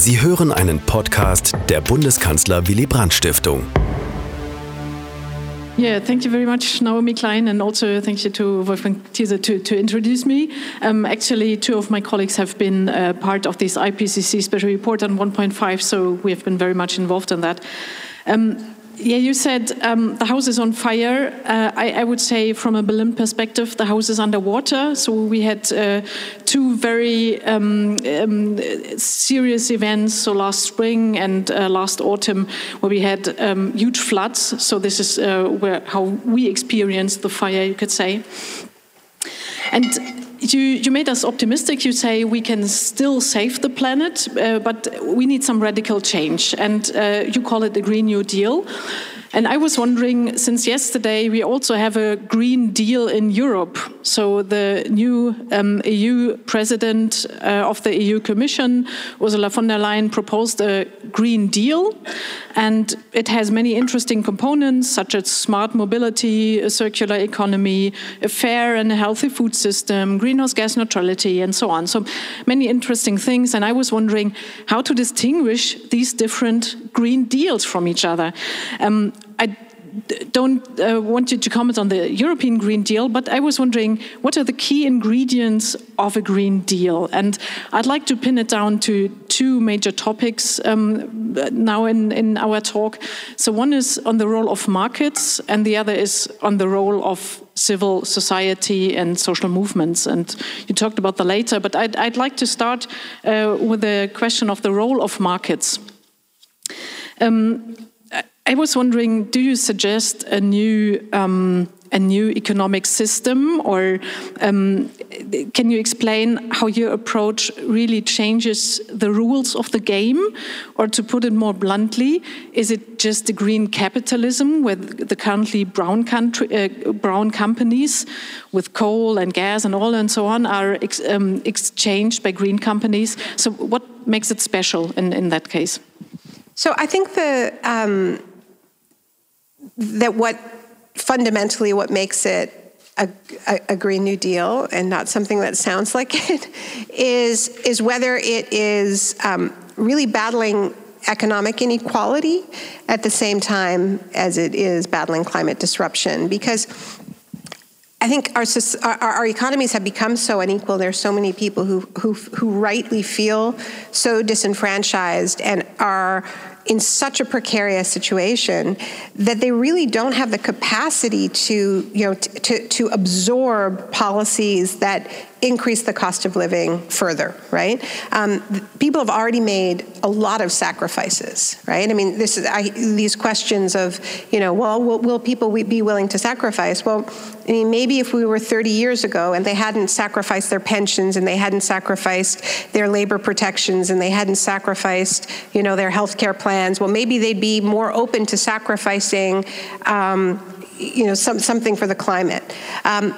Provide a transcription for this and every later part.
Sie hören einen Podcast der Bundeskanzler Willy Brandt Stiftung. Yeah, thank you very much, Naomi Klein, and also thank you to Wolfgang Thierse to, to introduce me. Um, actually, two of my colleagues have been uh, part of this IPCC special report on 1.5, so we have been very much involved in that. Um, yeah, you said um, the house is on fire. Uh, I, I, would say, from a Berlin perspective, the house is underwater. So we had uh, two very um, um, serious events. So last spring and uh, last autumn, where we had um, huge floods. So this is uh, where how we experienced the fire, you could say. And you, you made us optimistic. You say we can still save the planet, uh, but we need some radical change. And uh, you call it the Green New Deal. And I was wondering, since yesterday we also have a Green Deal in Europe. So the new um, EU president uh, of the EU Commission, Ursula von der Leyen, proposed a Green Deal. And it has many interesting components, such as smart mobility, a circular economy, a fair and a healthy food system, greenhouse gas neutrality, and so on. So many interesting things. And I was wondering how to distinguish these different Green Deals from each other. Um, I don't uh, want you to comment on the European Green Deal, but I was wondering what are the key ingredients of a Green Deal? And I'd like to pin it down to two major topics um, now in, in our talk. So, one is on the role of markets, and the other is on the role of civil society and social movements. And you talked about the later, but I'd, I'd like to start uh, with the question of the role of markets. Um, I was wondering, do you suggest a new um, a new economic system, or um, can you explain how your approach really changes the rules of the game? Or to put it more bluntly, is it just the green capitalism where the currently brown, country, uh, brown companies with coal and gas and oil and so on are ex um, exchanged by green companies? So, what makes it special in, in that case? So, I think the um that what fundamentally what makes it a, a, Green New Deal and not something that sounds like it is is whether it is um, really battling economic inequality at the same time as it is battling climate disruption because I think our, our, our, economies have become so unequal. There are so many people who, who, who rightly feel so disenfranchised and are in such a precarious situation that they really don't have the capacity to, you know, to, to absorb policies that increase the cost of living further, right? Um, people have already made a lot of sacrifices, right? I mean, this is I, these questions of, you know, well, will, will people be willing to sacrifice? Well, I mean, maybe if we were 30 years ago and they hadn't sacrificed their pensions and they hadn't sacrificed their labor protections and they hadn't sacrificed, you know, their health care plans, well, maybe they'd be more open to sacrificing, um, you know, some, something for the climate. Um,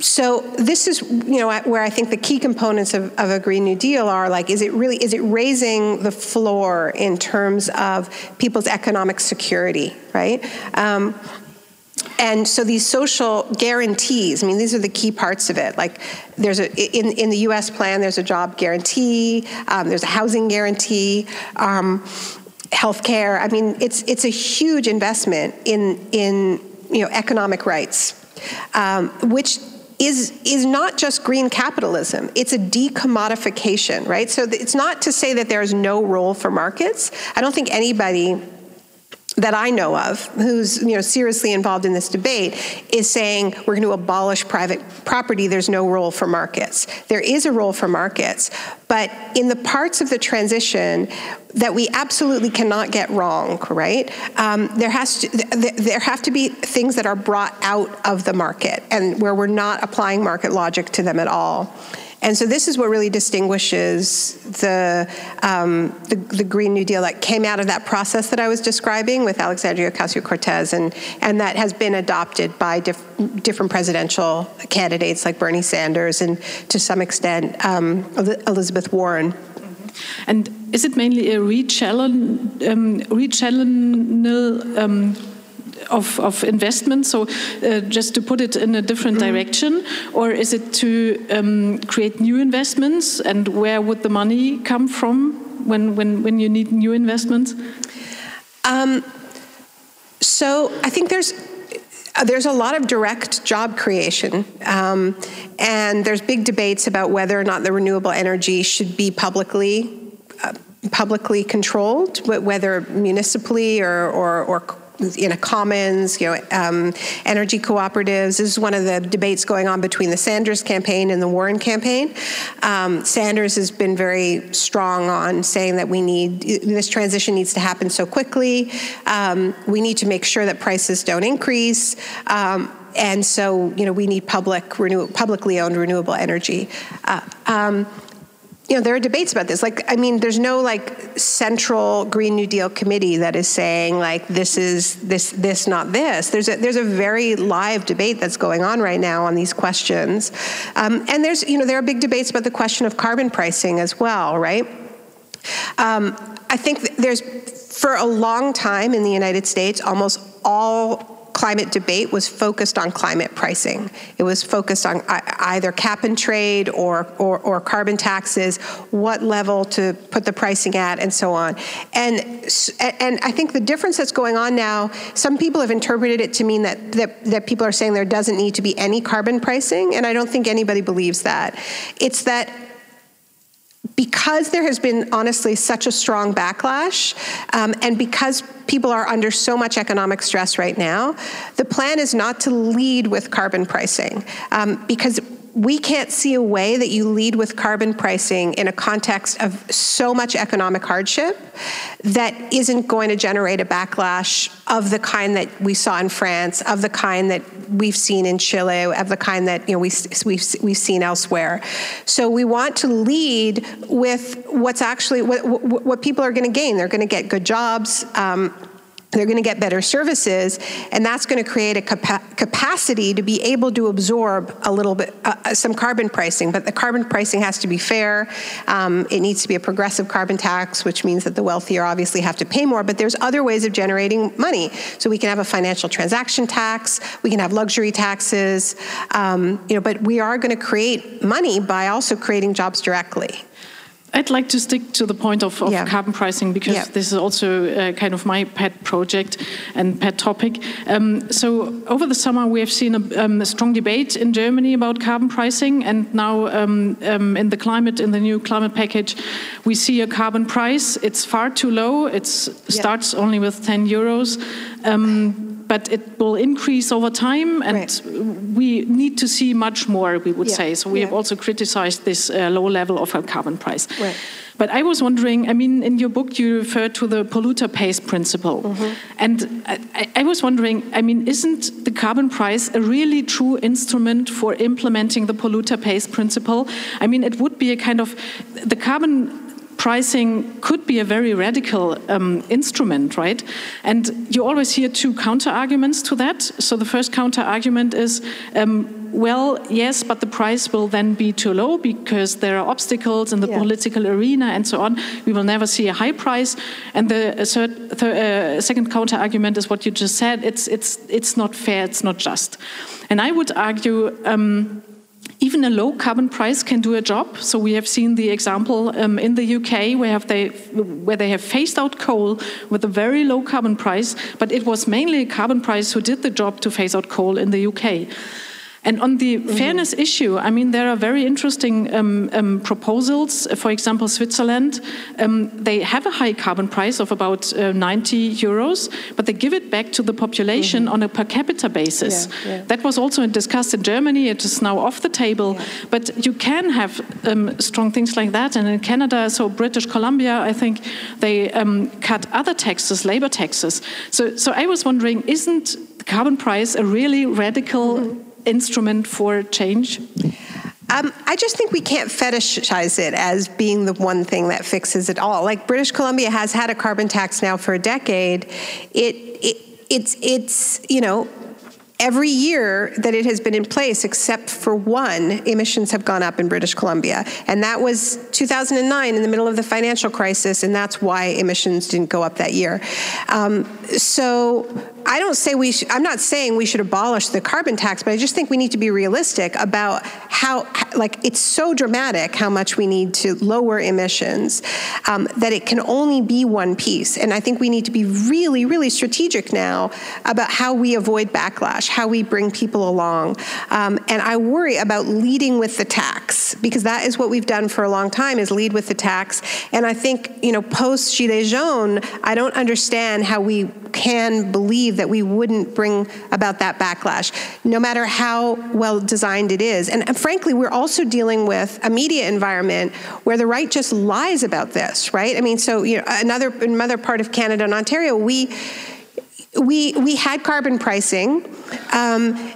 so this is you know where I think the key components of, of, a Green New Deal are like is it really is it raising the floor in terms of people's economic security right? Um, and so these social guarantees i mean these are the key parts of it. Like there's a in, in the us plan there's a job guarantee um, there's a housing guarantee um, healthcare. I mean it's it's a huge investment in in you know economic rights um, which is is not just green capitalism. It's a decommodification right? So it's not to say that there's no role for markets. I don't think anybody that I know of, who's you know seriously involved in this debate, is saying we're going to abolish private property. There's no role for markets. There is a role for markets, but in the parts of the transition that we absolutely cannot get wrong, right? Um, there has to there have to be things that are brought out of the market and where we're not applying market logic to them at all. And so this is what really distinguishes the, um, the, the, Green New Deal that came out of that process that I was describing with Alexandria Ocasio-Cortez and, and that has been adopted by diff- different presidential candidates like Bernie Sanders and to some extent um, Elizabeth Warren. And is it mainly a rechannel, um, um, of, of investment? So, uh, just to put it in a different mm. direction, or is it to um, create new investments? And where would the money come from? when, when, when you need new investments? Um, so I think there's there's a lot of direct job creation, um, and there's big debates about whether or not the renewable energy should be publicly uh, publicly controlled, whether municipally or, or, or in a commons, you know, um, energy cooperatives. This is one of the debates going on between the Sanders campaign and the Warren campaign. Um, Sanders has been very strong on saying that we need this transition needs to happen so quickly. Um, we need to make sure that prices don't increase. Um, and so, you know, we need public, renew, publicly owned renewable energy. Uh, um, you know, there are debates about this. Like, I mean, there's no like central Green New Deal committee that is saying like this is this this not this. There's a there's a very live debate that's going on right now on these questions, um, and there's you know there are big debates about the question of carbon pricing as well, right? Um, I think there's for a long time in the United States, almost all climate debate was focused on climate pricing. It was focused on either cap and trade or, or, or, carbon taxes, what level to put the pricing at, and so on. And, and I think the difference that's going on now, some people have interpreted it to mean that, that, that people are saying there doesn't need to be any carbon pricing, and I don't think anybody believes that. It's that because there has been honestly such a strong backlash, um, and because people are under so much economic stress right now, the plan is not to lead with carbon pricing um, because we can't see a way that you lead with carbon pricing in a context of so much economic hardship that isn't going to generate a backlash of the kind that we saw in France, of the kind that we've seen in Chile, of the kind that you know we, we've we've seen elsewhere. So we want to lead with what's actually what what people are going to gain. They're going to get good jobs. Um, they're going to get better services, and that's going to create a capa- capacity to be able to absorb a little bit, uh, uh, some carbon pricing. But the carbon pricing has to be fair. Um, it needs to be a progressive carbon tax, which means that the wealthier obviously have to pay more. But there's other ways of generating money. So we can have a financial transaction tax. We can have luxury taxes. Um, you know, but we are going to create money by also creating jobs directly. I'd like to stick to the point of, of yeah. carbon pricing because yeah. this is also uh, kind of my pet project and pet topic. Um, so over the summer, we have seen a, um, a, strong debate in Germany about carbon pricing, and now um, um in the climate, in the new climate package, we see a carbon price. It's far too low. It yeah. starts only with 10 euros. But it will increase over time, and right. we need to see much more, we would yeah. say. So we yeah. have also criticized this uh, low level of a carbon price. Right. But I was wondering, I mean, in your book, you refer to the polluter pays principle. Mm -hmm. And I, I, was wondering, I mean, isn't the carbon price a really true instrument for implementing the polluter pays principle? I mean, it would be a kind of the carbon pricing could be a very radical um, instrument, right? And you always hear two counter arguments to that. So the first counter argument is, um, well, yes, but the price will then be too low because there are obstacles in the political arena and so on. We will never see a high price. And the third, th uh, second counter argument is what you just said. It's it's it's not fair. It's not just. And I would argue. Um, even a low carbon price can do a job. So we have seen the example um, in the UK where, they, where they have phased out coal with a very low carbon price, but it was mainly a carbon price who did the job to phase out coal in the UK. And on the mm -hmm. fairness issue, I mean, there are very interesting um, um, proposals. For example, Switzerland, um, they have a high carbon price of about uh, 90 euros, but they give it back to the population mm -hmm. on a per capita basis. Yeah, yeah. That was also discussed in Germany. It is now off the table. Yeah. But you can have um, strong things like that. And in Canada, so British Columbia, I think they um, cut other taxes, labor taxes. So, so I was wondering, isn't the carbon price a really radical? Mm -hmm instrument for change? Um, I just think we can't fetishize it as being the one thing that fixes it all. Like British Columbia has had a carbon tax now for a decade. It, it it's it's you know every year that it has been in place, except for one, emissions have gone up in British Columbia. And that was 2009 in the middle of the financial crisis, and that's why emissions didn't go up that year. Um, so I don't say we should, I'm not saying we should abolish the carbon tax, but I just think we need to be realistic about how, like, it's so dramatic how much we need to lower emissions um, that it can only be one piece. And I think we need to be really, really strategic now about how we avoid backlash, how we bring people along. Um, and I worry about leading with the tax because that is what we've done for a long time is lead with the tax. And I think, you know, post Gilets jaunes, I don't understand how we can believe that we wouldn't bring about that backlash, no matter how well designed it is. And, and frankly, we're also dealing with a media environment where the right just lies about this, right? I mean, so you know, another another part of Canada and Ontario, we we we had carbon pricing. Um,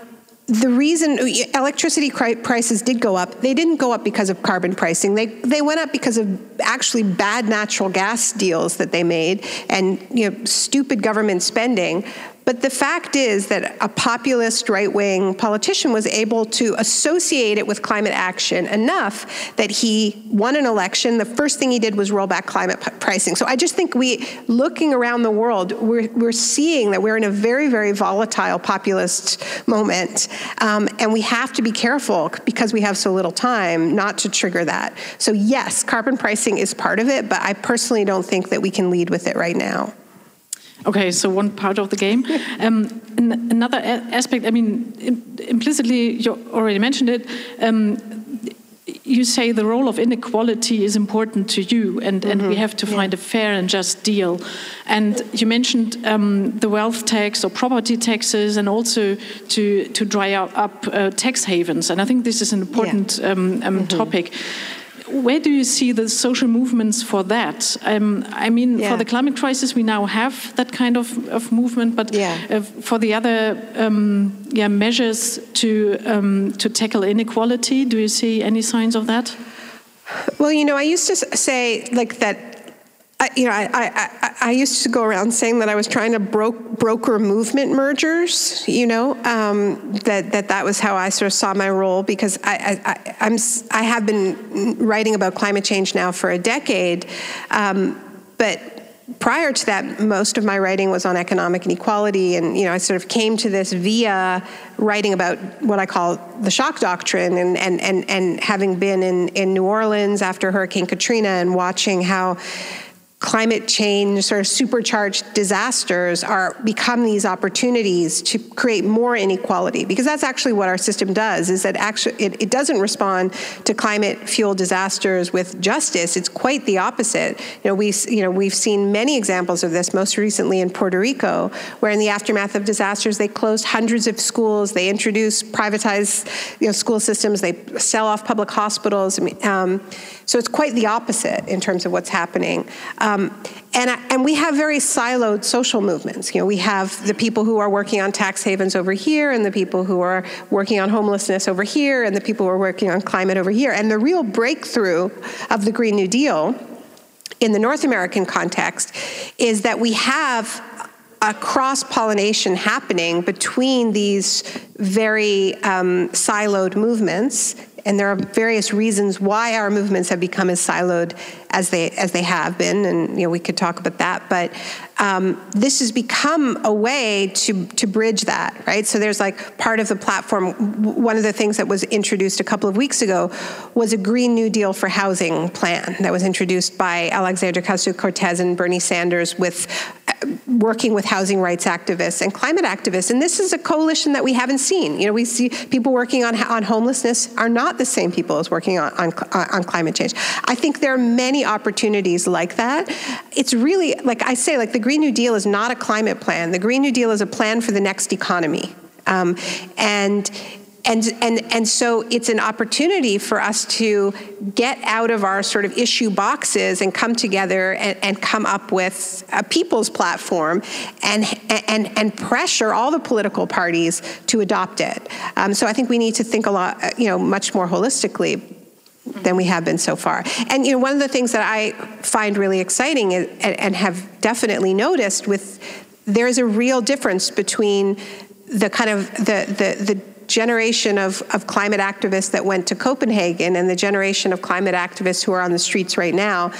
the reason electricity prices did go up, they didn't go up because of carbon pricing. They they went up because of actually bad natural gas deals that they made and you know stupid government spending. But the fact is that a populist right wing politician was able to associate it with climate action enough that he won an election. The first thing he did was roll back climate pricing. So I just think we, looking around the world, we're, we're seeing that we're in a very, very volatile populist moment. Um, and we have to be careful because we have so little time not to trigger that. So, yes, carbon pricing is part of it, but I personally don't think that we can lead with it right now. Okay, so one part of the game. Um, another aspect, I mean, implicitly, you already mentioned it. Um, you say the role of inequality is important to you, and, and mm-hmm. we have to yeah. find a fair and just deal. And you mentioned um, the wealth tax or property taxes, and also to to dry up uh, tax havens. And I think this is an important yeah. um, um, mm-hmm. topic where do you see the social movements for that? Um, I mean, yeah. for the climate crisis, we now have that kind of, of movement, but yeah. uh, for the other um, yeah, measures to, um, to tackle inequality, do you see any signs of that? Well, you know, I used to say like that I, you know, I, I, I, used to go around saying that I was trying to bro- broker movement mergers. You know, um, that that that was how I sort of saw my role because I, I, I'm I have been writing about climate change now for a decade, um, but prior to that, most of my writing was on economic inequality, and you know, I sort of came to this via writing about what I call the shock doctrine, and and and, and having been in in New Orleans after Hurricane Katrina and watching how climate change sort of supercharged disasters are become these opportunities to create more inequality. Because that's actually what our system does is that actually it, it doesn't respond to climate fuel disasters with justice. It's quite the opposite. You know we you know we've seen many examples of this most recently in Puerto Rico where in the aftermath of disasters they closed hundreds of schools they introduced privatized you know school systems they sell off public hospitals. Um, so it's quite the opposite in terms of what's happening. Um, and, and we have very siloed social movements. You know, we have the people who are working on tax havens over here, and the people who are working on homelessness over here, and the people who are working on climate over here. And the real breakthrough of the Green New Deal in the North American context is that we have a cross pollination happening between these very um, siloed movements and there are various reasons why our movements have become as siloed as they as they have been, and you know we could talk about that. But um, this has become a way to to bridge that, right? So there's like part of the platform. One of the things that was introduced a couple of weeks ago was a Green New Deal for housing plan that was introduced by Alexandria Ocasio Cortez and Bernie Sanders with working with housing rights activists and climate activists. And this is a coalition that we haven't seen. You know, we see people working on, on homelessness are not the same people as working on, on, on climate change. I think there are many opportunities like that. It's really, like I say, like the Green New Deal is not a climate plan. The Green New Deal is a plan for the next economy. Um, and and, and, and so it's an opportunity for us to get out of our sort of issue boxes and come together and, and come up with a people's platform and, and, and pressure all the political parties to adopt it. Um, so I think we need to think a lot, you know, much more holistically than we have been so far. And you know, one of the things that I find really exciting is, and, and have definitely noticed with there's a real difference between the kind of the the the generation of, of climate activists that went to Copenhagen and the generation of climate activists who are on the streets right now,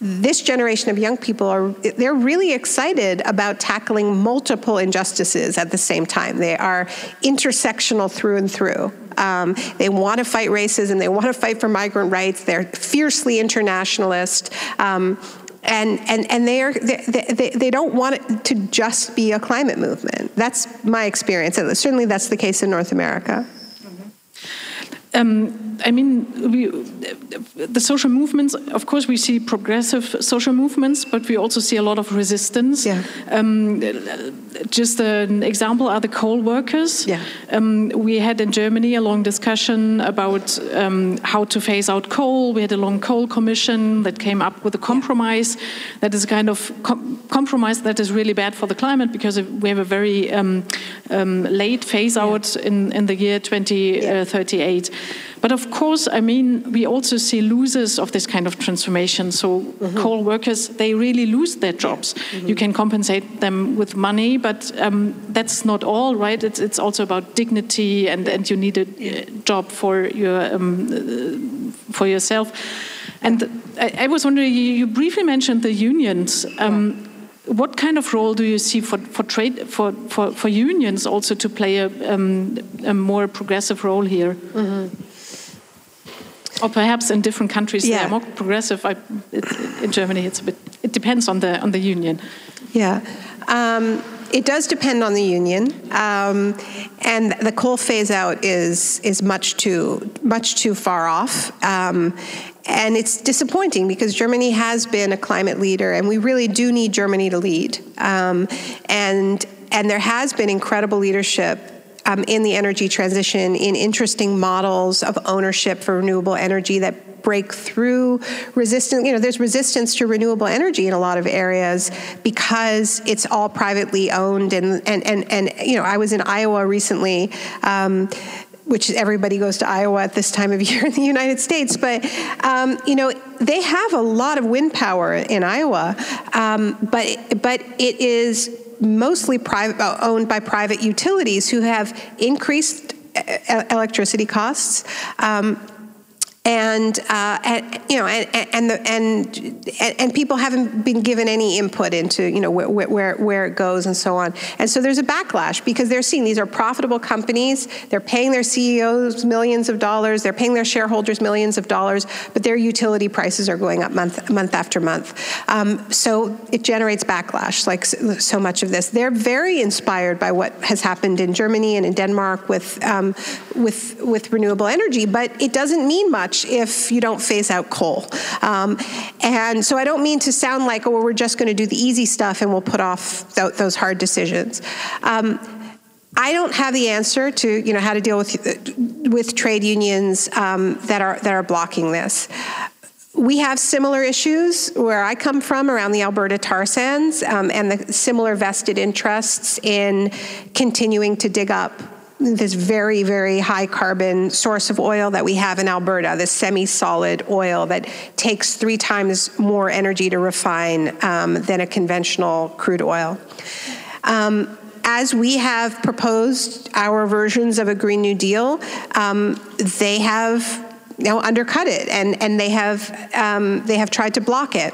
this generation of young people are they're really excited about tackling multiple injustices at the same time. They are intersectional through and through. Um, they want to fight racism. They want to fight for migrant rights. They're fiercely internationalist. Um, and and and they are they, they, they, don't want it to just be a climate movement. That's my experience. And certainly, that's the case in North America. Um, I mean, we, the social movements, of course, we see progressive social movements, but we also see a lot of resistance. Yeah. Um, just an example are the coal workers. Yeah. Um, we had in Germany a long discussion about um, how to phase out coal. We had a long coal commission that came up with a compromise that is a kind of com compromise that is really bad for the climate because we have a very um, um, late phase out yeah. in, in the year 2038. Yeah. But of course, I mean, we also see losers of this kind of transformation. So mm-hmm. coal workers, they really lose their jobs. Mm-hmm. You can compensate them with money, but um, that's not all, right? It's, it's also about dignity, and, and you need a job for your um, for yourself. And I, I, was wondering, you briefly mentioned the unions. Um, what kind of role do you see for, for trade for, for, for unions also to play a, um, a more progressive role here? Mm-hmm. Or perhaps in different countries yeah. they are more progressive. I, it, in Germany, it's a bit. It depends on the on the union. Yeah. Um, it does depend on the union, um, and the coal phase out is is much too much too far off. Um, and it's disappointing because Germany has been a climate leader, and we really do need Germany to lead. Um, and and there has been incredible leadership um, in the energy transition in interesting models of ownership for renewable energy that break through resistance. You know, there's resistance to renewable energy in a lot of areas because it's all privately owned. And and and, and you know, I was in Iowa recently. Um, which everybody goes to Iowa at this time of year in the United States. But, um, you know, they have a lot of wind power in Iowa, um, but, but it is mostly private, uh, owned by private utilities who have increased uh, electricity costs. Um, and, uh, you know, and and, the, and and people haven't been given any input into you know where, where where it goes and so on. And so there's a backlash because they're seeing these are profitable companies. They're paying their CEOs millions of dollars. They're paying their shareholders millions of dollars, but their utility prices are going up month month after month. Um, so it generates backlash, like so much of this. They're very inspired by what has happened in Germany and in Denmark with um, with with renewable energy, but it doesn't mean much much if you don't phase out coal. Um, and so I don't mean to sound like, oh, well, we're just going to do the easy stuff and we'll put off th- those hard decisions. Um, I don't have the answer to you know how to deal with with trade unions um, that are that are blocking this. We have similar issues where I come from around the Alberta tar sands um, and the similar vested interests in continuing to dig up this very, very high carbon source of oil that we have in Alberta, this semi solid oil that takes three times more energy to refine um, than a conventional crude oil. Um, as we have proposed our versions of a Green New Deal, um, they have you undercut it and, and they, have, um, they have tried to block it.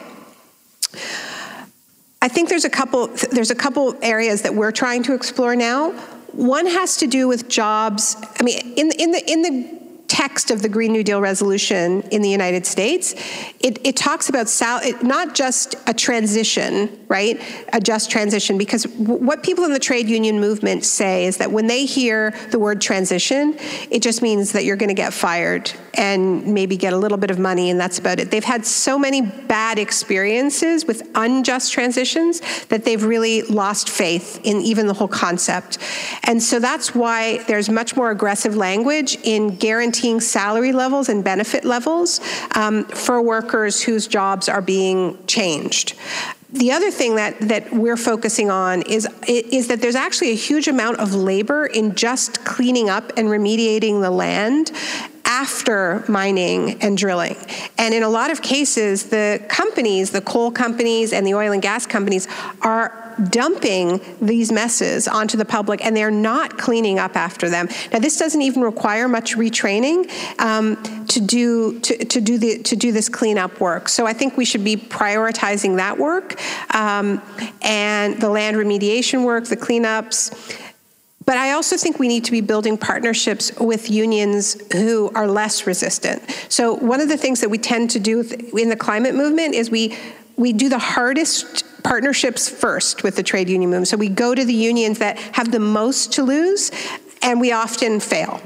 I think there's a couple there's a couple areas that we're trying to explore now. One has to do with jobs. I mean, in, in the in the text of the Green New Deal resolution in the United States, it, it talks about sal- not just a transition, right? A just transition, because what people in the trade union movement say is that when they hear the word transition, it just means that you're going to get fired and maybe get a little bit of money, and that's about it. They've had so many bad experiences with unjust transitions that they've really lost faith in even the whole concept. And so that's why there's much more aggressive language in guaranteeing guaranteeing salary levels and benefit levels um, for workers whose jobs are being changed. The other thing that, that we're focusing on is, is that there's actually a huge amount of labor in just cleaning up and remediating the land after mining and drilling. And in a lot of cases, the companies, the coal companies and the oil and gas companies, are dumping these messes onto the public and they're not cleaning up after them. Now, this doesn't even require much retraining um, to do to, to do the to do this cleanup work. So I think we should be prioritizing that work um, and the land remediation work, the cleanups. But I also think we need to be building partnerships with unions who are less resistant. So one of the things that we tend to do in the climate movement is we we do the hardest partnerships first with the trade union movement. So we go to the unions that have the most to lose, and we often fail.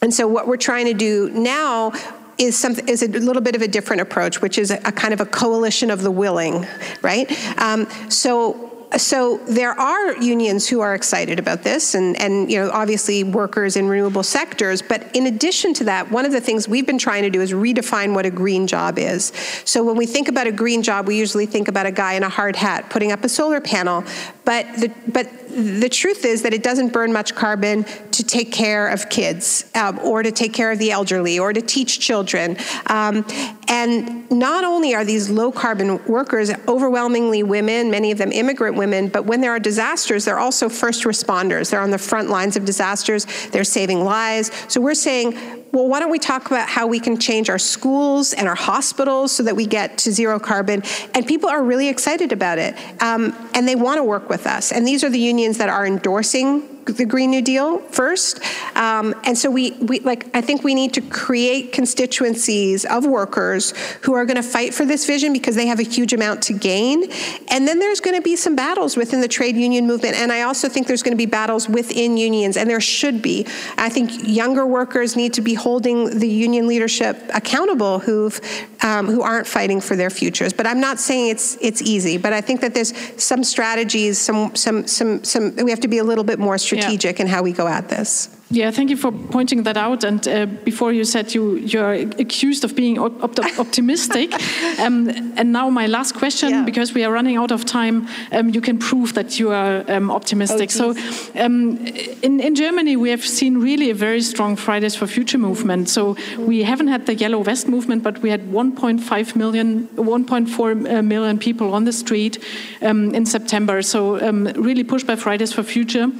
And so what we're trying to do now is something is a little bit of a different approach, which is a, a kind of a coalition of the willing, right? Um, so so there are unions who are excited about this and, and you know obviously workers in renewable sectors but in addition to that one of the things we've been trying to do is redefine what a green job is. So when we think about a green job we usually think about a guy in a hard hat putting up a solar panel but the, but the truth is that it doesn't burn much carbon to take care of kids um, or to take care of the elderly or to teach children. Um, and not only are these low carbon workers overwhelmingly women, many of them immigrant women, but when there are disasters, they're also first responders. They're on the front lines of disasters, they're saving lives. So we're saying, well, why don't we talk about how we can change our schools and our hospitals so that we get to zero carbon? And people are really excited about it. Um, and they want to work with us. And these are the unions that are endorsing the Green New Deal first. Um, and so we, we, like, I think we need to create constituencies of workers who are going to fight for this vision because they have a huge amount to gain. And then there's going to be some battles within the trade union movement. And I also think there's going to be battles within unions, and there should be. I think younger workers need to be holding the union leadership accountable who've, um, who aren't fighting for their futures. But I'm not saying it's, it's easy, but I think that there's some strategies, some, some, some, some, we have to be a little bit more strategic strategic yeah. in how we go at this. Yeah, thank you for pointing that out. And uh, before you said you you're accused of being op optimistic, um, and now my last question, yeah. because we are running out of time, um, you can prove that you are um, optimistic. Oh, so, um, in in Germany, we have seen really a very strong Fridays for Future movement. So we haven't had the Yellow Vest movement, but we had 1.5 million, 1.4 uh, people on the street um, in September. So um, really pushed by Fridays for Future.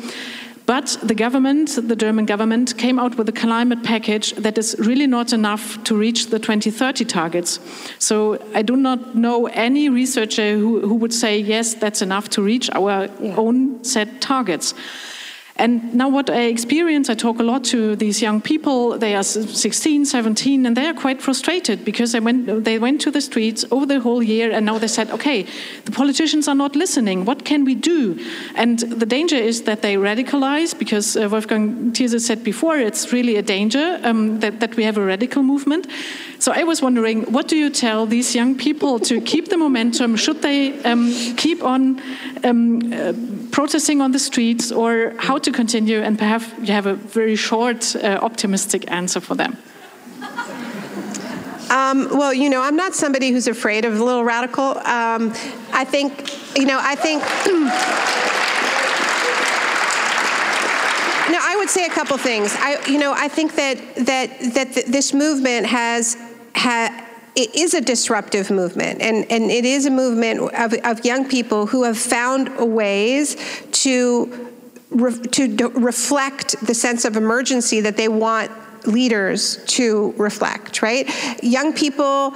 But the government, the German government, came out with a climate package that is really not enough to reach the 2030 targets. So I do not know any researcher who, who would say, yes, that's enough to reach our yeah. own set targets. And now, what I experience, I talk a lot to these young people. They are 16, 17, and they are quite frustrated because they went, they went to the streets over the whole year, and now they said, okay, the politicians are not listening. What can we do? And the danger is that they radicalize because uh, Wolfgang Thierse said before, it's really a danger um, that, that we have a radical movement. So I was wondering, what do you tell these young people to keep the momentum? Should they um, keep on um, uh, protesting on the streets, or how to continue? And perhaps you have a very short, uh, optimistic answer for them. Um, well, you know, I'm not somebody who's afraid of a little radical. Um, I think, you know, I think. no, I would say a couple things. I, you know, I think that that that th this movement has ha, it is a disruptive movement, and, and it is a movement of, of young people who have found ways to, re, to reflect the sense of emergency that they want leaders to reflect, right? Young people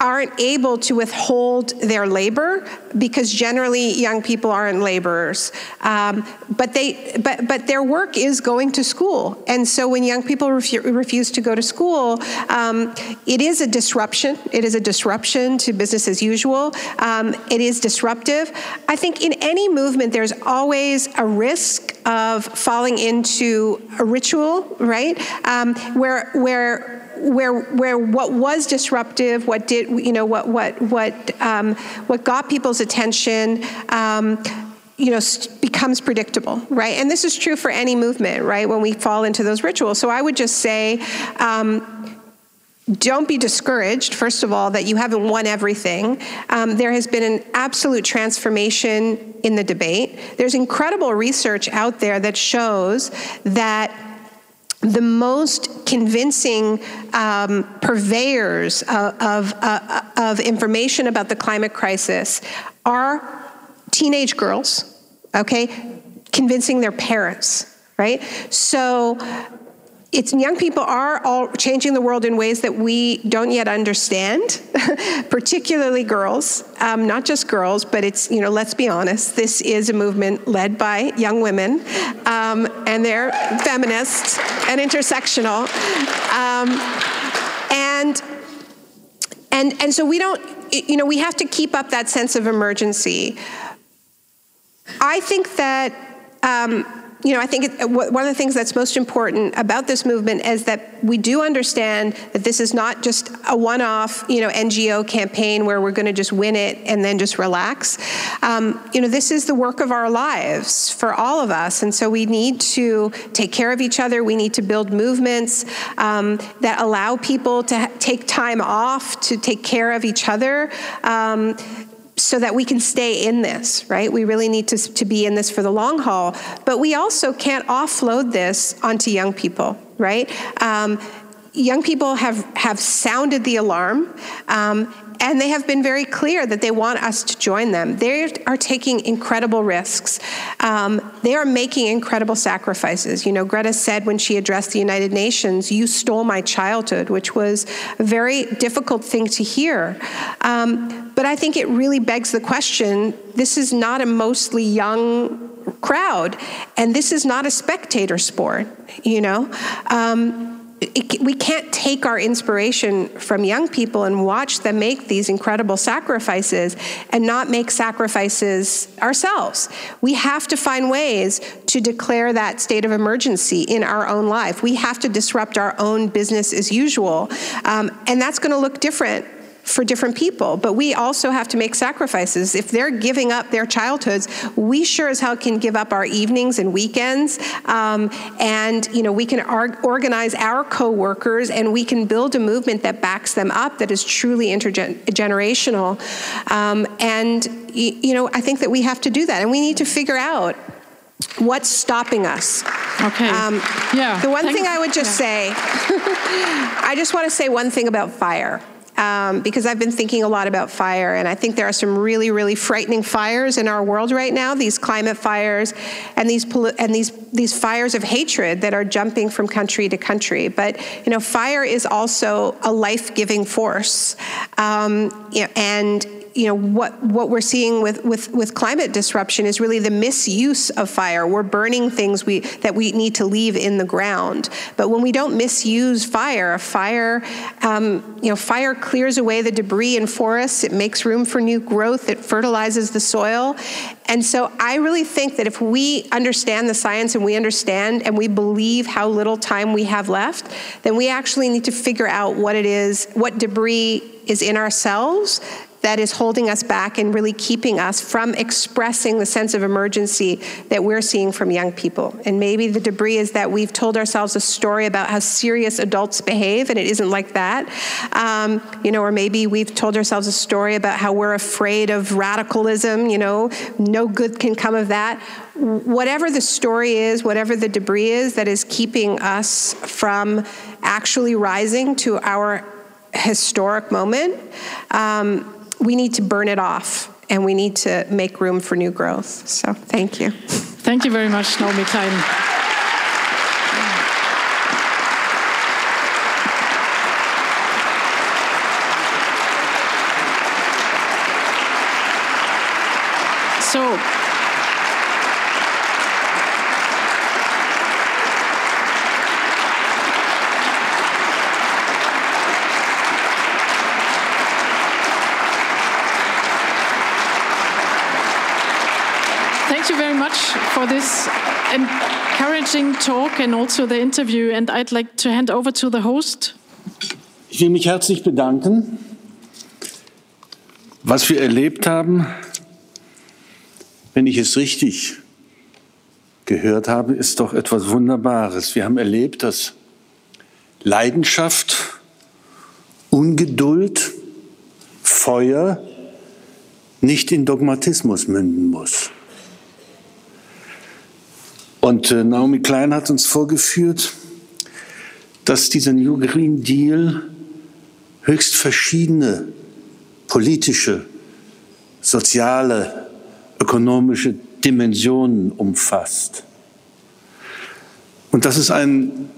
aren't able to withhold their labor because generally young people aren't laborers. Um, but they, but but their work is going to school, and so when young people refu- refuse to go to school, um, it is a disruption. It is a disruption to business as usual. Um, it is disruptive. I think in any movement, there's always a risk of falling into a ritual, right? Um, where where where where what was disruptive, what did you know, what what what um, what got people's attention. Um, you know becomes predictable right and this is true for any movement right when we fall into those rituals so i would just say um, don't be discouraged, first of all, that you haven't won everything. Um, there has been an absolute transformation in the debate. There's incredible research out there that shows that the most convincing um, purveyors of, of, uh, of information about the climate crisis are teenage girls, okay, convincing their parents, right? So it's young people are all changing the world in ways that we don't yet understand, particularly girls, um, not just girls, but it's, you know, let's be honest, this is a movement led by young women, um, and they're feminists and intersectional. Um, and, and, and so we don't, you know, we have to keep up that sense of emergency. I think that um, you know, I think it, one of the things that's most important about this movement is that we do understand that this is not just a one-off, you know, NGO campaign where we're going to just win it and then just relax. Um, you know, this is the work of our lives for all of us, and so we need to take care of each other. We need to build movements um, that allow people to take time off to take care of each other. Um, so that we can stay in this, right? We really need to, to be in this for the long haul. But we also can't offload this onto young people, right? Um, young people have, have sounded the alarm. Um, and they have been very clear that they want us to join them. They are taking incredible risks. Um, they are making incredible sacrifices. You know, Greta said when she addressed the United Nations, You stole my childhood, which was a very difficult thing to hear. Um, but I think it really begs the question this is not a mostly young crowd, and this is not a spectator sport, you know? Um, it, we can't take our inspiration from young people and watch them make these incredible sacrifices and not make sacrifices ourselves. We have to find ways to declare that state of emergency in our own life. We have to disrupt our own business as usual. Um, and that's going to look different for different people, but we also have to make sacrifices. If they're giving up their childhoods, we sure as hell can give up our evenings and weekends. Um, and you know, we can ar- organize our co-workers, and we can build a movement that backs them up, that is truly intergenerational. Um, and you know, I think that we have to do that, and we need to figure out what's stopping us. Okay. Um, yeah. The one Thank thing I would just yeah. say, I just want to say one thing about fire um, because I've been thinking a lot about fire, and I think there are some really, really frightening fires in our world right now. These climate fires, and these and these these fires of hatred that are jumping from country to country. But you know, fire is also a life-giving force, um, you know, and you know what what we're seeing with, with with climate disruption is really the misuse of fire. We're burning things we that we need to leave in the ground. But when we don't misuse fire, fire um, you know fire clears away the debris in forests. It makes room for new growth. It fertilizes the soil. And so I really think that if we understand the science and we understand and we believe how little time we have left, then we actually need to figure out what it is, what debris is in ourselves that is holding us back and really keeping us from expressing the sense of emergency that we're seeing from young people. And maybe the debris is that we've told ourselves a story about how serious adults behave, and it isn't like that. Um, you know, or maybe we've told ourselves a story about how we're afraid of radicalism, you know, no good can come of that. Whatever the story is, whatever the debris is that is keeping us from actually rising to our historic moment, um, we need to burn it off and we need to make room for new growth. So thank you. Thank you very much, Naomi Klein. This encouraging talk and also the interview. And I'd like to hand over to the host. Ich will mich herzlich bedanken. Was wir erlebt haben, wenn ich es richtig gehört habe, ist doch etwas Wunderbares. Wir haben erlebt, dass Leidenschaft, Ungeduld, Feuer nicht in Dogmatismus münden muss. Und äh, Naomi Klein hat uns vorgeführt, dass dieser New Green Deal höchst verschiedene politische, soziale, ökonomische Dimensionen umfasst. Und dass es einen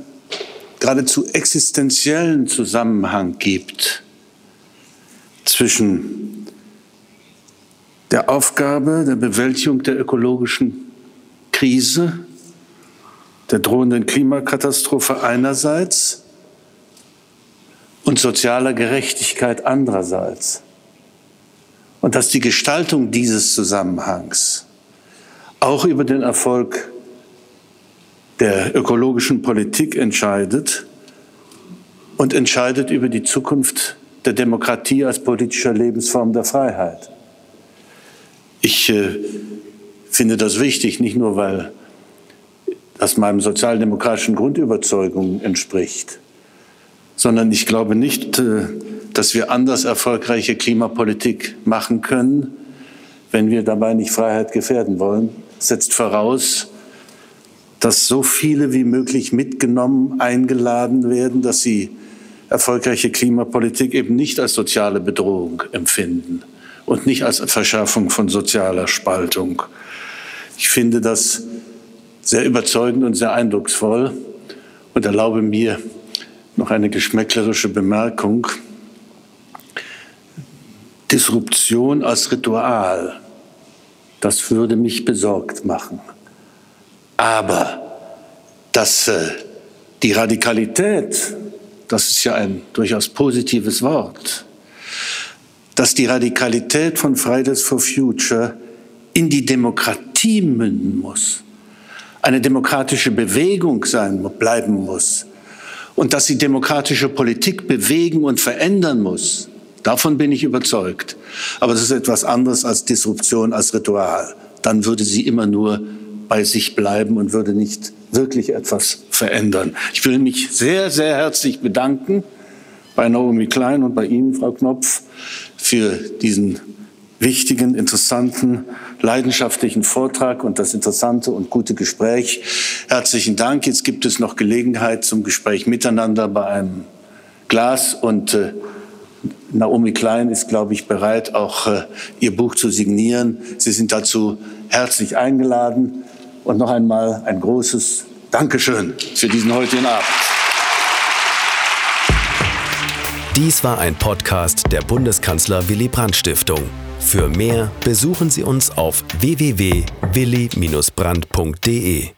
geradezu existenziellen Zusammenhang gibt zwischen der Aufgabe der Bewältigung der ökologischen Krise, der drohenden Klimakatastrophe einerseits und sozialer Gerechtigkeit andererseits. Und dass die Gestaltung dieses Zusammenhangs auch über den Erfolg der ökologischen Politik entscheidet und entscheidet über die Zukunft der Demokratie als politischer Lebensform der Freiheit. Ich äh, finde das wichtig, nicht nur weil das meinem sozialdemokratischen Grundüberzeugungen entspricht, sondern ich glaube nicht, äh, dass wir anders erfolgreiche Klimapolitik machen können, wenn wir dabei nicht Freiheit gefährden wollen. Das setzt voraus, dass so viele wie möglich mitgenommen, eingeladen werden, dass sie erfolgreiche Klimapolitik eben nicht als soziale Bedrohung empfinden und nicht als Verschärfung von sozialer Spaltung. Ich finde das sehr überzeugend und sehr eindrucksvoll und erlaube mir noch eine geschmäcklerische Bemerkung. Disruption als Ritual, das würde mich besorgt machen. Aber dass äh, die Radikalität, das ist ja ein durchaus positives Wort, dass die Radikalität von Fridays for Future in die Demokratie münden muss, eine demokratische Bewegung sein, bleiben muss und dass sie demokratische Politik bewegen und verändern muss. Davon bin ich überzeugt. Aber das ist etwas anderes als Disruption, als Ritual. Dann würde sie immer nur bei sich bleiben und würde nicht wirklich etwas verändern. Ich will mich sehr, sehr herzlich bedanken bei Naomi Klein und bei Ihnen, Frau Knopf, für diesen wichtigen, interessanten, leidenschaftlichen Vortrag und das interessante und gute Gespräch. Herzlichen Dank. Jetzt gibt es noch Gelegenheit zum Gespräch miteinander bei einem Glas und äh, Naomi Klein ist, glaube ich, bereit, auch äh, ihr Buch zu signieren. Sie sind dazu herzlich eingeladen. Und noch einmal ein großes Dankeschön für diesen heutigen Abend. Dies war ein Podcast der Bundeskanzler Willy Brandt Stiftung. Für mehr besuchen Sie uns auf www.willy-brandt.de.